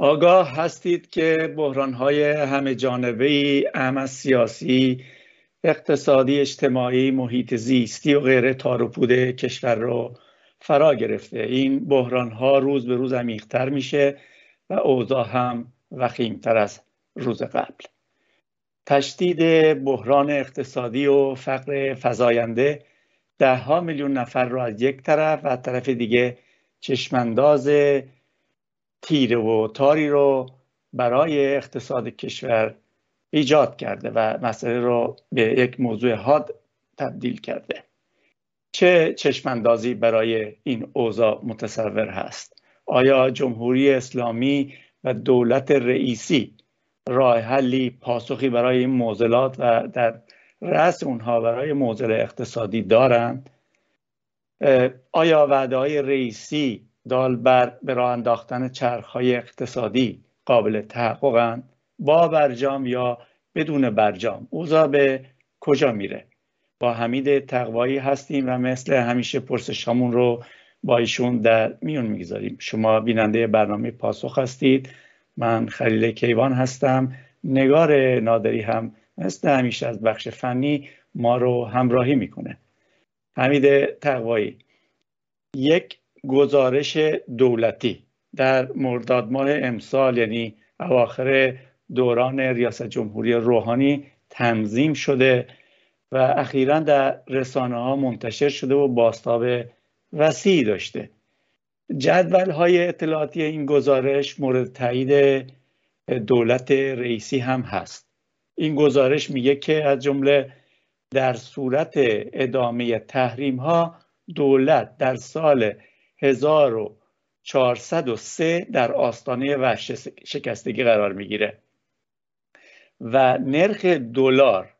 آگاه هستید که بحرانهای همه جانبه ای سیاسی اقتصادی اجتماعی محیط زیستی و غیره تاروپود کشور رو فرا گرفته. این بحران ها روز به روز عمیقتر میشه و اوضاع هم وخیمتر از روز قبل. تشدید بحران اقتصادی و فقر فزاینده ده ها میلیون نفر رو از یک طرف و از طرف دیگه چشمانداز تیره و تاری رو برای اقتصاد کشور ایجاد کرده و مسئله رو به یک موضوع حاد تبدیل کرده. چه چشماندازی برای این اوضاع متصور هست؟ آیا جمهوری اسلامی و دولت رئیسی راه حلی پاسخی برای این معضلات و در رأس اونها برای معضل اقتصادی دارند؟ آیا وعده های رئیسی دال بر به راه انداختن چرخهای اقتصادی قابل تحققند با برجام یا بدون برجام. اوضاع به کجا میره؟ با حمید تقوایی هستیم و مثل همیشه پرسشامون رو با ایشون در میون می‌گذاریم. شما بیننده برنامه پاسخ هستید. من خلیل کیوان هستم. نگار نادری هم مثل همیشه از بخش فنی ما رو همراهی می‌کنه. حمید تقوایی یک گزارش دولتی در مرداد ماه امسال یعنی اواخر دوران ریاست جمهوری روحانی تنظیم شده و اخیرا در رسانه ها منتشر شده و باستاب وسیعی داشته. جدول های اطلاعاتی این گزارش مورد تایید دولت رئیسی هم هست. این گزارش میگه که از جمله در صورت ادامه تحریم ها دولت در سال 1403 در آستانه وحش شکستگی قرار می‌گیره. و نرخ دلار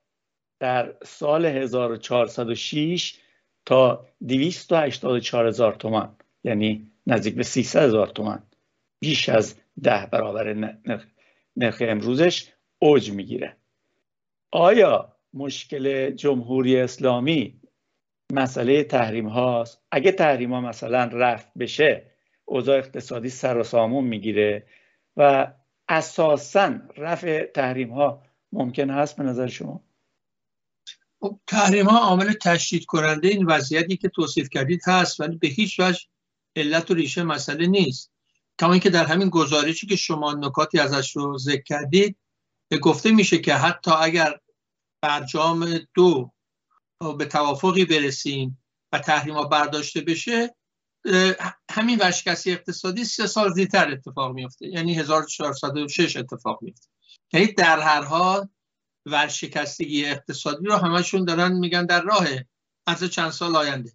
در سال 1406 تا 284 هزار تومان یعنی نزدیک به 300 هزار تومان بیش از ده برابر نرخ, نرخ امروزش اوج می‌گیره. آیا مشکل جمهوری اسلامی مسئله تحریم هاست. اگه تحریم ها مثلا رفت بشه اوضاع اقتصادی سر و سامون می‌گیره و اساسا رفع تحریم ها ممکن هست به نظر شما؟ خب، تحریم ها عامل تشدید کننده این وضعیتی که توصیف کردید هست ولی به هیچ وجه علت و ریشه مسئله نیست. کما اینکه در همین گزارشی که شما نکاتی ازش رو ذکر کردید به گفته میشه که حتی اگر برجام دو به توافقی برسیم و تحریما برداشته بشه همین ورشکستی اقتصادی سه سال زیتر اتفاق میفته یعنی 1406 اتفاق میفته یعنی در هر حال ورشکستگی اقتصادی رو همشون دارن میگن در راه از چند سال آینده.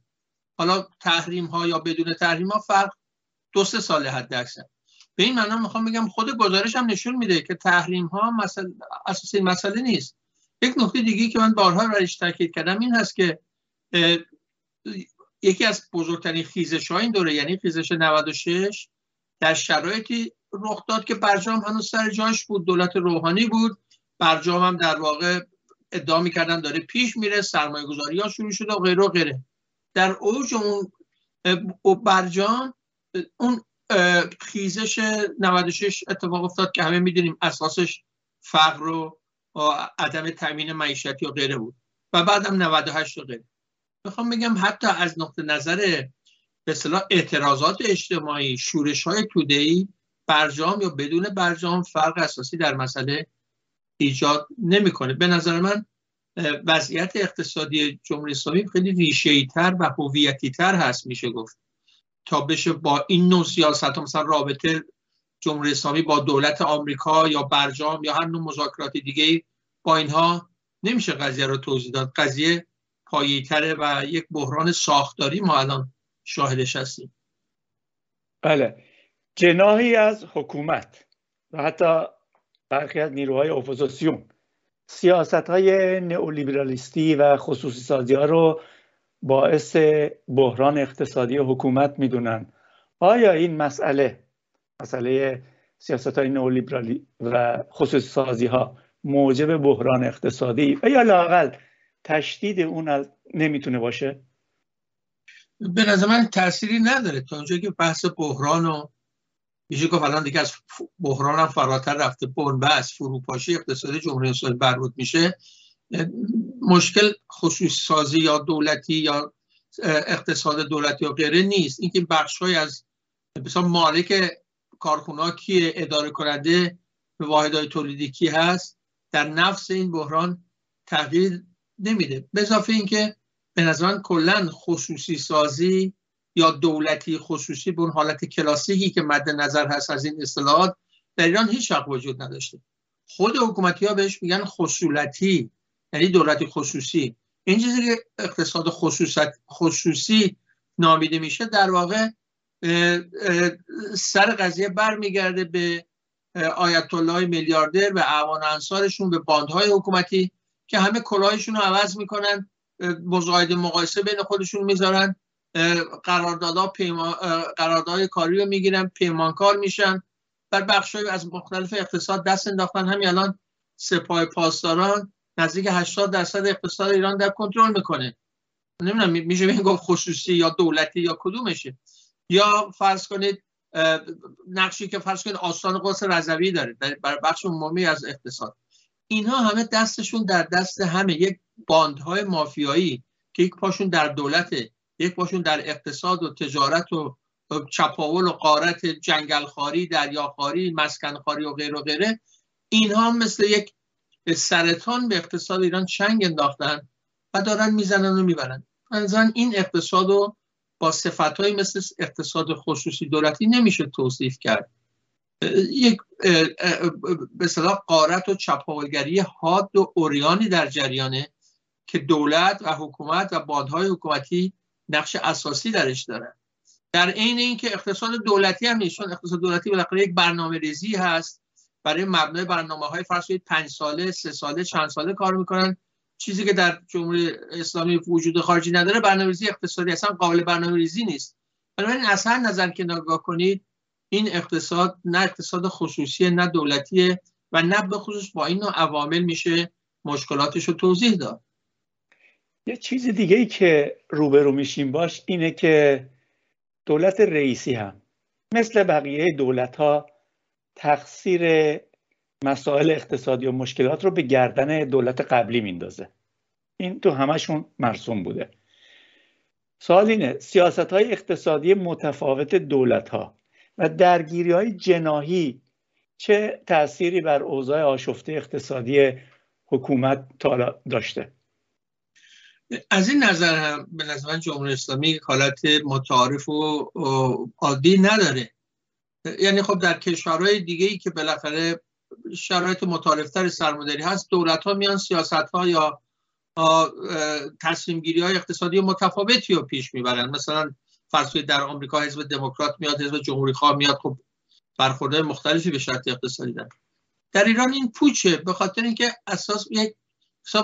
حالا تحریم ها یا بدون تحریم ها فرق دو سه سال حد اکثر به این معنا می‌خوام بگم خود گزارش هم نشون میده که تحریم ها مسئله اساسی مسئله نیست. یک نکته دیگه که من بارها برایش تاکید کردم این هست که یکی از بزرگترین خیزش ها این دوره یعنی خیزش 96 در شرایطی رخ داد که برجام هنوز سر جاش بود دولت روحانی بود. برجام هم در واقع ادعا می‌کردن داره پیش میره سرمایه گذاری ها شروع شده و غیره و غیره. در اوج اون برجام اون خیزش 96 اتفاق افتاد که همه می‌دونیم اساسش فقر و عدم تامین معیشتی و غیره بود. و بعدم 98 و غیره. می‌خوام بگم حتی از نقطه نظر به اصطلاح اعتراضات اجتماعی شورش های توده برجام یا بدون برجام فرق اساسی در مسئله ایجاد نمی‌کنه. به نظر من وضعیت اقتصادی جمهوری اسلامی خیلی ریشه تر و هویتی تر هست میشه گفت. تا بشه با این نوع سیاست مثلا رابطه جمهوری اسلامی با دولت آمریکا یا برجام یا هر نوع مذاکرات دیگه با اینها نمیشه قضیه رو توضیح داد. قضیه پاییتره و یک بحران ساختاری ما الان شاهدش هستیم. بله. جناهی از حکومت و حتی برخی از نیروهای اپوزیسیون. سیاست های نئولیبرالیستی و خصوصی سازی ها رو باعث بحران اقتصادی حکومت می‌دونن. آیا این مسئله مسئله سیاست های نئولیبرالی و خصوصی سازی ها موجب بحران اقتصادی و یا لاقل تشدید اون نمی‌تونه باشه؟ به نظر من تأثیری نداره. تا اونجایی که بحث بحران و میشه گفت الان دیگه از بحران هم فراتر رفته. بنبست فروپاشی اقتصادی جمهوری اسلامی برود میشه. مشکل خصوص سازی یا دولتی یا اقتصاد دولتی یا غیره نیست. اینکه بخش های از مثلا مالک کارخونه کیه؟ اداره کننده به واحدهای تولیدی کی هست؟ در نفس این بحران تغییر نمیده. به اضافه اینکه به نظر کلا خصوصی سازی یا دولتی خصوصی به اون حالت کلاسیکی که مد نظر هست از این اصطلاحات در ایران هیچ وقت وجود نداشته. خود حکومتی ها بهش میگن خصولتی یعنی دولتی خصوصی. این چیزی که اقتصاد خصوصی نامیده میشه در واقع سر قضیه برمیگرده به آیت الله میلیاردر و اعوان انصارشون به باندهای حکومتی که همه کلاهشون رو عوض می‌کنن مزاید مقایسه بین خودشون می‌ذارن قراردادها پیما... قراردادهای کاری رو می‌گیرن پیمانکار میشن بر بخش از مختلف اقتصاد دست انداختن. همین الان سپاه پاسداران نزدیک 80 درصد اقتصاد ایران در کنترل می‌کنه. نمی‌دونم میشه بگیم گفت خصوصی یا دولتی یا کدومشه. یا فرض کنید نقشی که فرض کنید آستان قدس رضوی داره برای بخش عمومی از اقتصاد. اینها همه دستشون در دست همه. یک باندهای مافیایی که یک پاشون در دولته یک پاشون در اقتصاد و تجارت و چپاول و قارت جنگلخواری دریاخواری مسکنخواری و غیر و غیره. اینها مثل یک سرطان به اقتصاد ایران چنگ انداختن و دارن می‌زنن و می‌برن. مثلا این اقتصاد رو با صفتهایی مثل اقتصاد خصوصی دولتی نمیشه توصیف کرد. یک به صلاح قارت و چپاولگری حاد و اوریانی در جریانه که دولت و حکومت و بادهای حکومتی نقش اساسی درش دارن. در عین اینکه اقتصاد دولتی هم نیست اقتصاد دولتی بالاخره یک برنامه ریزی هست. برای مبنای برنامه های فرض پنج ساله سه ساله چند ساله کار می‌کنن. چیزی که در جمهوری اسلامی وجود خارجی نداره برنامه‌ریزی اقتصادی اصلا قابل برنامه‌ریزی نیست. بنابراین هر نظر که نگاه کنید این اقتصاد نه اقتصاد خصوصی نه دولتیه و نه به خصوص با این عوامل میشه مشکلاتش رو توضیح داد. یه چیز دیگه ای که روبرو میشیم باش اینه که دولت رئیسی هم مثل بقیه دولت ها تقصیر مسائل اقتصادی و مشکلات رو به گردن دولت قبلی میندازه. این تو همشون مرسوم بوده. سوال اینه سیاست های اقتصادی متفاوت دولت ها و درگیری های جناهی چه تأثیری بر اوضاع آشفته اقتصادی حکومت داشته؟ از این نظر هم به نظر جمهوری اسلامی حالت متعارف و عادی نداره. یعنی خب در کشورهای دیگه ای که بالاخره شرایط متعارفتر سرمداری هست. دولت ها میان سیاست ها یا تصمیم گیری های اقتصادی متفاوتی رو پیش می‌برن. مثلا فرض در آمریکا حزب دموکرات میاد حزب جمهوری خواه میاد خب برخوردهای مختلفی به شرط اقتصادی دارن در ایران این پوچه به خاطر اینکه اساس یک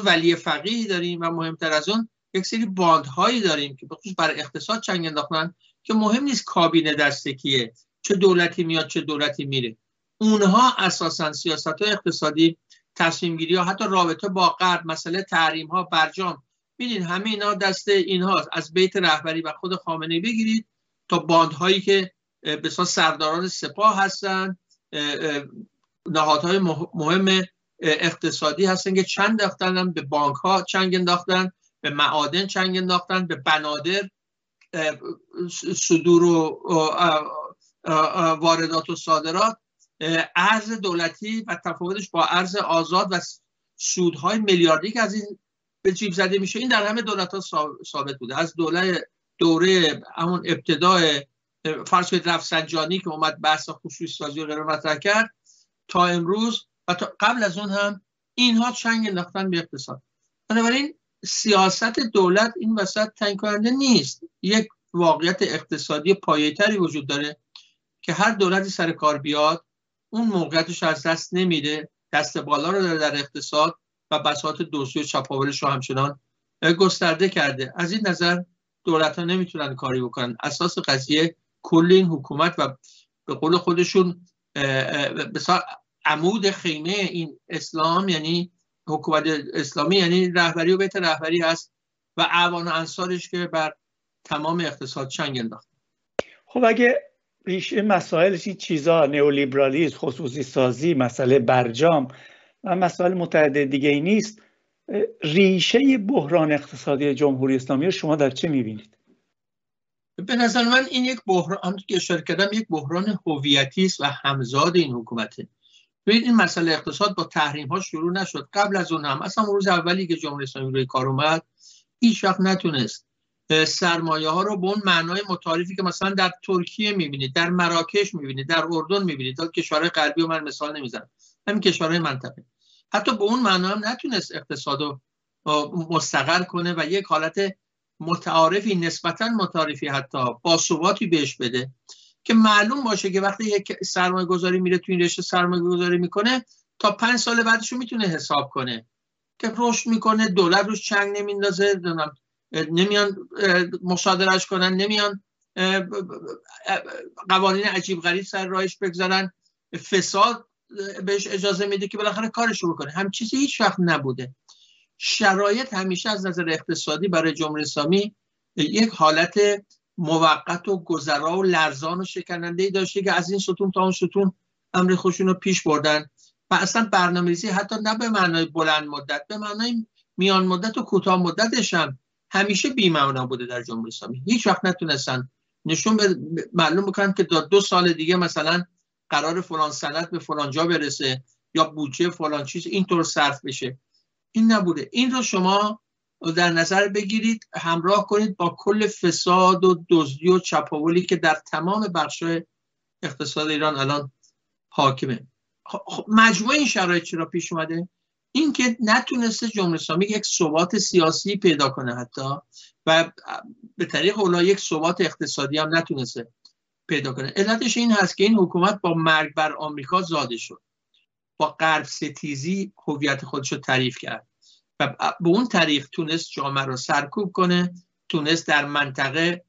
ولی فقیهی داریم و مهمتر از اون یک سری باندهایی داریم که بخصوص بر اقتصاد چنگ انداختن که مهم نیست کابینه دستکیه چه دولتی میاد چه دولتی میره. اونها اساسا سیاست های اقتصادی تصمیم گیری ها حتی رابطه با غرب مسئله تحریم ها برجام. ببینید همه اینا دست اینها از بیت رهبری و خود خامنه بگیرید تا باندهایی که به سرداران سپاه هستن نهادهای مهم اقتصادی هستن که چند انداختن به بانک ها چنگ انداختن به معادن چنگ انداختن به بنادر صدور و واردات و صادرات. ارز دولتی و تفاوتش با ارز آزاد و سودهای میلیاردی که از این به جیب زده میشه این در همه دولت ها ثابت بوده. از دوله دوره همون ابتدای فرض کنید رفسنجانی که اومد بحث خصوصی سازی و غیره مطرح کرد تا امروز و تا قبل از اون هم اینها چنگ انداختن به اقتصاد. بنابراین سیاست دولت این وسط تعیین کننده نیست. یک واقعیت اقتصادی پایه‌تری وجود داره که هر دولتی سر کار بیاد اون موقعیتش از دست نمیده دست بالا رو داره در اقتصاد و بساط دوستی و چپاولش رو همچنان گسترده کرده. از این نظر دولت ها نمی‌تونن کاری بکنن. اساس قضیه کل این حکومت و به قول خودشون عمود خیمه این اسلام یعنی حکومت اسلامی یعنی رهبری و بیت رهبری هست و اعوان انصارش که بر تمام اقتصاد چنگ انداخت. خب اگه ریشه مسائلش این چیزا نئولیبرالیسم خصوصی سازی مسئله برجام و مسائل متعدد دیگه ای نیست. ریشه بحران اقتصادی جمهوری اسلامی رو شما در چه می‌بینید؟ به نظر من این یک بحران که اشاره کردم یک بحران هویتی است و همزاد این حکومته ببینید این مسئله اقتصاد با تحریم ها شروع نشد. قبل از اون هم. اصلا روز اولی که جمهوری اسلامی روی کار اومد هیچ وقت نتونست سرمایه ها رو به اون معنای متعارفی که مثلا در ترکیه می‌بینید در مراکش می‌بینید در اردن می‌بینید تا کشورهای غربی و من مثال نمی‌زنم. همین کشورهای منطقه. حتی به اون معنا هم نتونست اقتصاد رو مستقر کنه و یک حالت متعارفی نسبتا متعارفی حتی با ثباتی بهش بده که معلوم باشه که وقتی یک سرمایه گذاری میره تو این رشته سرمایه گذاری می‌کنه تا پنج سال بعدش رو می‌تونه حساب کنه که رشد می‌کنه دولت روش چنگ نمیندازه نمیان مصادرش کنن نمیان قوانین عجیب غریب سر راهش بگذارن. فساد بهش اجازه میده که بالاخره کارش رو بکنه. هم چیزی هیچ وقت نبوده. شرایط همیشه از نظر اقتصادی برای جمهوری اسلامی یک حالت موقت و گذرا و لرزان و شکننده ای داشته که از این ستون تا اون ستون امر خودشون رو پیش بردن. و اصلا برنامه‌ریزی حتی نه به معنای بلند مدت به معنای میان مدت و کوتاه مدتش هم همیشه بی‌معنا بوده در جمهوری اسلامی. هیچ وقت نتونستن نشون معلوم بکنن که دو سال دیگه مثلا قرار فلان سند به فلان جا برسه یا بودجه فلان چیز اینطور صرف بشه. این نبوده. این رو شما در نظر بگیرید همراه کنید با کل فساد و دزدی و چپاولی که در تمام بخش اقتصاد ایران الان حاکمه. خب, خب، مجموع این شرایط چرا پیش اومده؟ اینکه نتونسته جمهوری اسلامی یک ثبات سیاسی پیدا کنه حتی و به طریق اولا یک ثبات اقتصادی هم نتونسته پیدا کنه. علتش این هست که این حکومت با مرگ بر آمریکا زاده شد. با غرب ستیزی هویت خودش رو تعریف کرد و به اون طریق تونست جامعه رو سرکوب کنه تونست در منطقه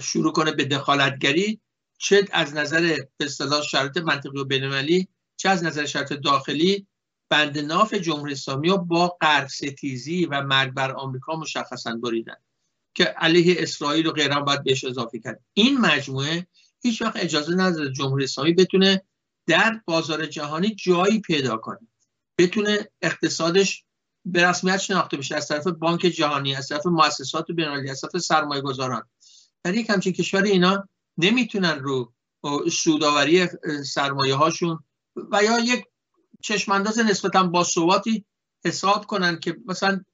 شروع کنه به دخالتگری چه از نظر به اصطلاح شرط منطقی و بینالمللی چه از نظر شرط داخلی بند ناف جمهوری اسلامی با غرب ستیزی و مرگ بر آمریکا مشخصا بریدن که علیه اسرائیل و غیره باید بهش اضافه کرد. این مجموعه هیچ وقت اجازه نداره جمهوری اسلامی بتونه در بازار جهانی جایی پیدا کنه. بتونه اقتصادش به رسمیت شناخته بشه از طرف بانک جهانی از طرف مؤسسات بینالمللی از طرف سرمایه گذاران در یک همچین کشور اینا نمی‌تونن رو سوداوری سرمایه هاشون و یا یک چشمانداز نسبتا با ثباتی حساب کنن که مثلا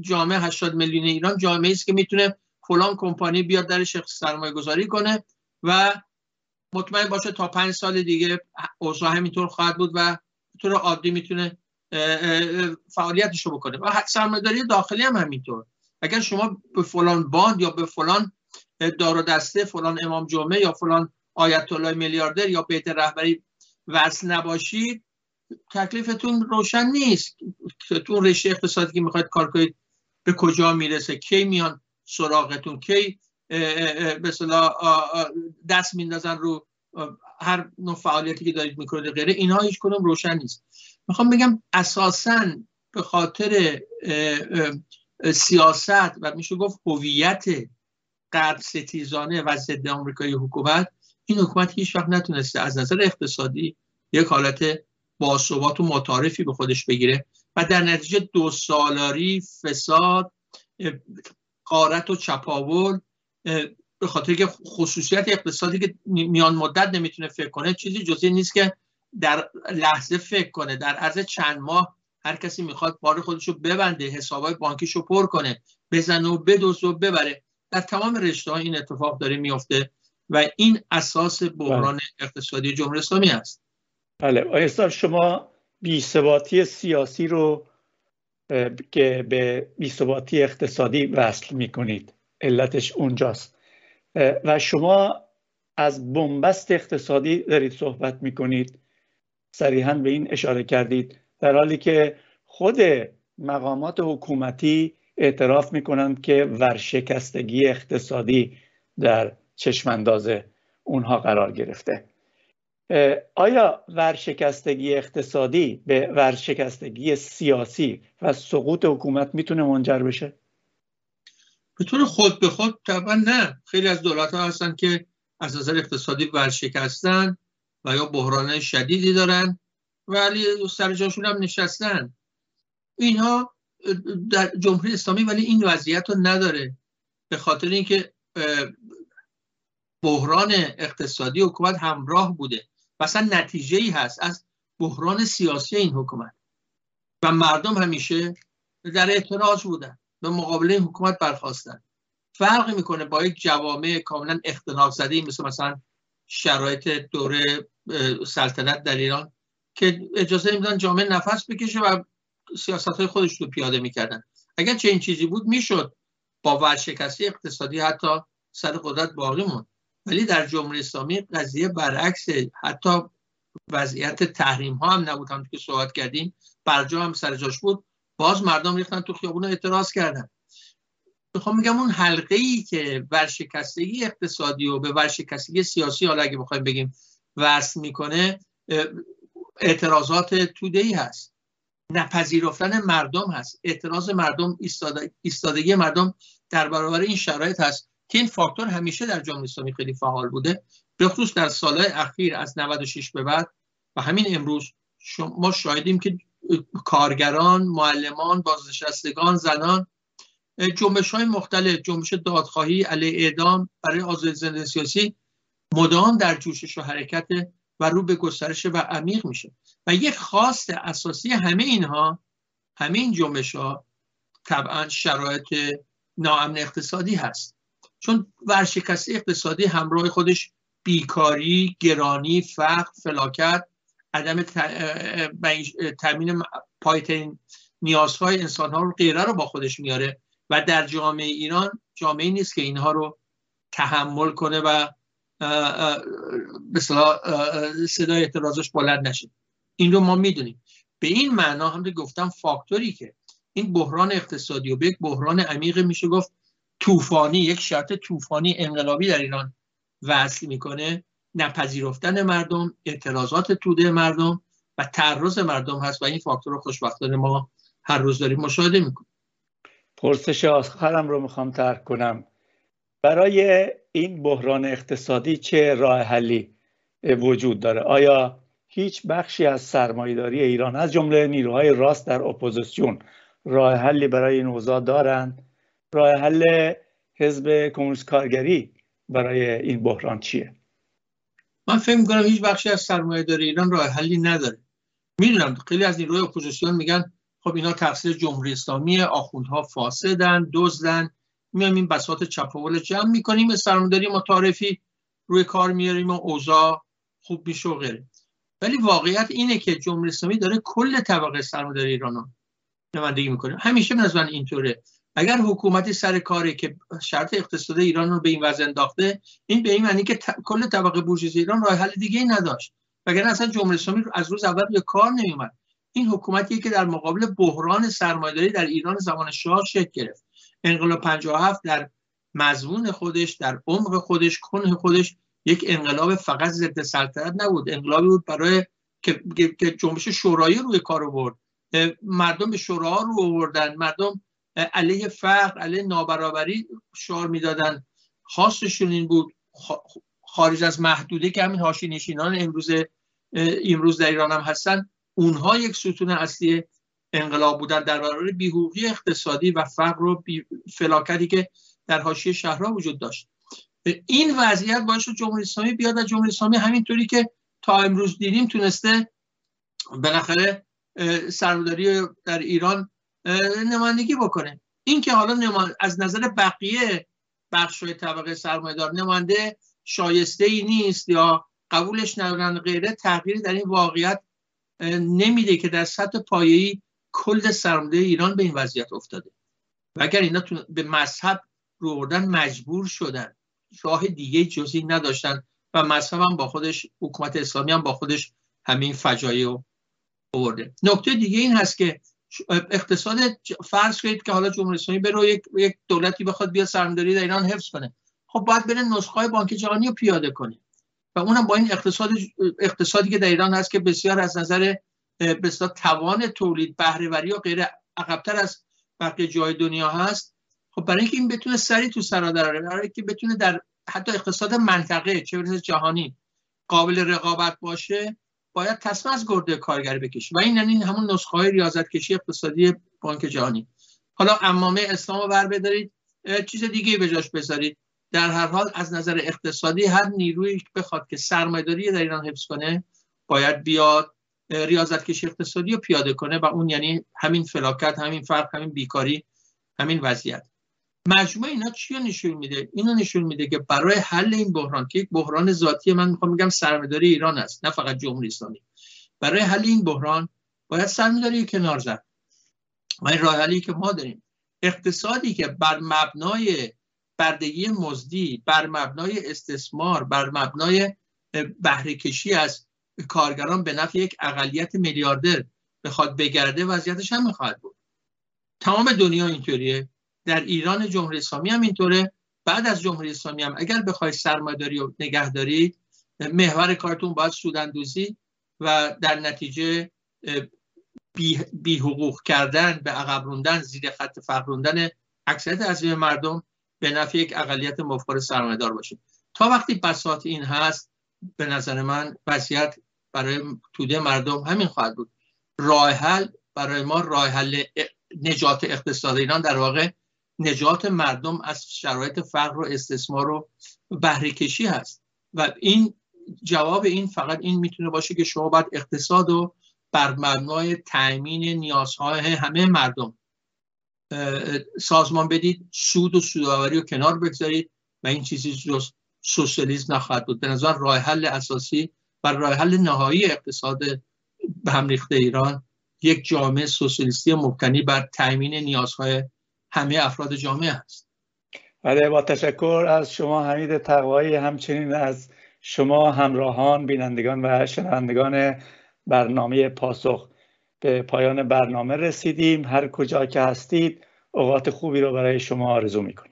جامعه 80 میلیون ایران جامعه است که می‌تونه فلان کمپانی بیاد درش سرمایه گذاری کنه و مطمئن باشه تا پنج سال دیگه اوضاع همینطور خواهد بود و طور عادی می‌تونه فعالیتش رو بکنه. و سرمایه‌داری داخلی هم همینطور. اگر شما به فلان باند یا به فلان دار دسته فلان امام جمعه یا فلان آیت الله میلیاردر یا بیت رهبری وصل نباشید تکلیفتون روشن نیست. تو رشته اقتصادی که می‌خواید کار کنید به کجا می‌رسه؟ کی میان سراغتون؟ کی به دست میندازن رو هر نوع فعالیتی که دارید می‌کنید غیره؟ اینها هیچ کنم روشن نیست. می‌خوام بگم اساسا به خاطر سیاست و میشه گفت هویت غرب ستیزانه و ضد آمریکایی حکومت این حکومت هیچ وقت نتونسته از نظر اقتصادی یک حالت باثبات و متعارفی به خودش بگیره و در نتیجه دو سالاری فساد قارت و چپاول به خاطر که خصوصیت اقتصادی که میان مدت نمی‌تونه فکر کنه چیزی جزی نیست که در لحظه فکر کنه. در عرض چند ماه هر کسی می‌خواد بار خودش رو ببنده حسابای بانکیش رو پر کنه بزنه و بدوزه و ببره. در تمام رشته این اتفاق داره میفته و این اساس بحران بله. اقتصادی جمهوری اسلامی است بله آیستار شما بیثباتی سیاسی رو که به بیثباتی اقتصادی وصل می‌کنید علتش اونجاست. و شما از بنبست اقتصادی دارید صحبت می‌کنید صریحا به این اشاره کردید در حالی که خود مقامات حکومتی اعتراف می‌کنند که ورشکستگی اقتصادی در چشمانداز اونها قرار گرفته. آیا ورشکستگی اقتصادی به ورشکستگی سیاسی و سقوط حکومت می‌تونه منجر بشه؟ به طور خود به خود طبعا نه. خیلی از دولت ها هستن که از نظر اقتصادی ورشکستن و یا بحران شدیدی دارن ولی سر جاشون هم نشستن. اینها در جمهوری اسلامی ولی این وضعیت رو نداره. به خاطر اینکه بحران اقتصادی حکومت همراه بوده. اصلا نتیجه ای هست از بحران سیاسی این حکومت. و مردم همیشه در اعتراض بودن. به مقابله این حکومت برخواستن. فرق می‌کنه با یک جوامع کاملا اختناق زده مثل مثلا شرایط دوره سلطنت در ایران که اجازه نمیدن جامعه نفس بکشه و سیاست های خودش رو پیاده می‌کردن. اگر چه این چیزی بود می‌شد با ورشکستی اقتصادی حتی سر قدرت باقی موند. ولی در جمهوری اسلامی قضیه برعکس حتی وضعیت تحریم ها هم نبود. هم که صحبت کردیم برجا هم سر جاش بود. باز مردم ریختن تو خیابون اعتراض کردن. می‌خوام میگم اون حلقه ای که ورشکستگی اقتصادی و به ورشکستگی سیاسی حالا اگه بخوایم بگیم وصل می‌کنه اعتراضات توده ای هست. نپذیرفتن مردم هست. اعتراض مردم ایستادگی مردم در برابر این شرایط هست. که این فاکتور همیشه در جمهوری اسلامی خیلی فعال بوده به خصوص در سالهای اخیر از 96 به بعد. و همین امروز ما شاهدیم که کارگران معلمان بازنشستگان زنان جنبش های مختلف جنبش دادخواهی علیه اعدام برای آزادی زنده سیاسی مدام در جوشش و حرکت و رو به گسترش و عمیق میشه. و یک خواست اساسی همه اینها همه این جنبش ها طبعا شرایط ناامن اقتصادی هست. چون ورشکستی اقتصادی همراه خودش بیکاری، گرانی، فقر، فلاکت، عدم تامین پایترین نیازهای انسان ها رو غیره رو با خودش میاره و در جامعه ایران جامعه نیست که اینها رو تحمل کنه و به صدای اعتراضش بلند نشه. این رو ما می‌دونیم. به این معنا هم گفتم فاکتوری که این بحران اقتصادی و به یک بحران عمیق میشه گفت طوفانی یک شرط طوفانی انقلابی در ایران وصل می‌کنه. نپذیرفتن مردم اعتراضات توده مردم و تعرض مردم هست و این فاکتور خوشبختانه ما هر روز داریم مشاهده می‌کنیم. پرسش آخرم رو می‌خوام طرح کنم. برای این بحران اقتصادی چه راه حلی وجود داره؟ آیا هیچ بخشی از سرمایداری ایران از جمله نیروهای راست در اپوزیسیون راه حلی برای این اوضاع دارند؟ راه حل حزب کمونیست کارگری برای این بحران چیه؟ من فکر می‌کنم هیچ بخشی از سرمایه داری ایران راه حلی نداره. می‌دونم خیلی از نیروهای اپوزیسیون میگن خب اینا تقصیر جمهوری اسلامی آخوندها فاسدن دزدن. میایم این بساط چپاول جمع می‌کنیم سرمایه‌داری متعارفی روی کار میاریم و اوضاع خوب میشه و غیره. ولی واقعیت اینه که جمهوری اسلامی داره کل طبقه سرمایه‌داری ایران نمایندگی می‌کنه. همیشه به نظر اینطوره. اگر حکومتی سر کاری که شرط اقتصادی ایران رو به این وضع انداخته این به این معنی که کل طبقه بورژوازی ایران راه حل دیگه ای نداشت. وگرنه اصلا جمهوری اسلامی از روز اول به کار نمیومد این حکومتی که در مقابل بحران سرمایه‌داری در ایران زمان شاه شکل گرفت. انقلاب 57 در مضمون خودش در عمق خودش کنه خودش یک انقلاب فقط ضد سلطنت نبود. انقلابی بود برای که جنبش شورایی روی کار آورد. مردم به شورا رو آوردن. مردم علیه فقر علیه نابرابری شعار می‌دادن. خواستشون این بود خارج از محدوده که همین هاشی نشینان امروز امروز در ایران هم هستن اونها یک ستون اصلی انقلاب بودن در برابر بیهوقی اقتصادی و فقر و فلاکتی که در حاشیه شهرها وجود داشت. این وضعیت باعث جمهوری اسلامی بیاد و جمهوری اسلامی همینطوری که تا امروز دیدیم تونسته بالاخره سرمایه‌داری در ایران نمایندگی بکنه. این که حالا از نظر بقیه بخش طبقه سرمایه‌دار نماینده شایسته ای نیست یا قبولش ندارن غیره تغییری در این واقعیت نمیده که در سطح پایه‌ای کل سرمایه ایران به این وضعیت افتاده. و اگر اینا به مذهب رو مجبور شدن. راه دیگه جزی نداشتن و مذهب هم با خودش حکومت اسلامی هم با خودش همین فجایع رو آورده. نکته دیگه این هست که اقتصاد فرض کنید که حالا جمهوری اسلامی بره یک یک دولتی بخواد بیاد سرمایه‌داری در ایران حفظ کنه. خب باید بره نسخه بانک جهانی رو پیاده کنه. و اونم با این اقتصاد اقتصادی که در ایران هست که بسیار از نظر بسیار توان تولید بهرهوری و غیر عقبتر از بقیه جای دنیا هست. خب برای اینکه این بتونه سری تو سرا دراره برای اینکه بتونه در حتی اقتصاد منطقه چه جهانی قابل رقابت باشه باید تصمیم از گرده کارگری بکشه و این یعنی همون نسخه های ریاضت کشی اقتصادی بانک جهانی. حالا امامه اسلام رو بر بدارید چیز دیگه به جاش بذارید. در هر حال از نظر اقتصادی هر نیروی بخواد که سرمایه‌داری در ایران حفظ کنه باید بیاد ریاضت کشی اقتصادی رو پیاده کنه و اون یعنی همین فلاکت همین فرق همین بیکاری همین وضعیت. مجموعه اینا چی نشون میده؟ اینو نشون میده که برای حل این بحران که یک بحران ذاتی من می‌خوام بگم سرمایه‌داری ایران است نه فقط جمهوری اسلامی. برای حل این بحران باید سرمایه‌داری کنار زد. و این راه حلی که ما داریم. اقتصادی که بر مبنای بردگی مزدی بر مبنای استثمار بر مبنای بهره کشی از کارگران به نفع یک اقلیت میلیاردر بخواد بگرده وضعیتش هم می‌خواهد بود. تمام دنیا اینطوریه. در ایران جمهوری اسلامی هم اینطوره. بعد از جمهوری اسلامی هم اگر بخوای سرمایه‌داری و نگهداری محور کارتون باید سوداندوزی و در نتیجه بی, بی حقوق کردن به عقب روندن زیر خط فقر روندن اکثریت از مردم به نفع یک اقلیت مفکر سرمایه‌دار باشه. تا وقتی بساط این هست به نظر من وضعیت برای توده مردم همین خواهد بود. راه حل برای ما راه حل نجات اقتصاد ایران در واقع نجات مردم از شرایط فقر و استثمار و بهره کشی هست. و این جواب این فقط این می‌تونه باشه که شما باید اقتصاد و بر مبنای تأمین نیازهای همه مردم سازمان بدید سود و سوداوری رو کنار بگذارید و این چیزی جز سوسیالیسم نخواهد بود. به نظر راه حل اساسی و راه حل نهایی اقتصاد به هم ریخته ایران یک جامعه سوسیالیستی مبتنی بر تأمین نیازهای همه افراد جامعه است بله با تشکر از شما حمید تقوایی. همچنین از شما همراهان بینندگان و شنوندگان برنامه پاسخ. به پایان برنامه رسیدیم. هر کجا که هستید اوقات خوبی رو برای شما آرزو می‌کنیم.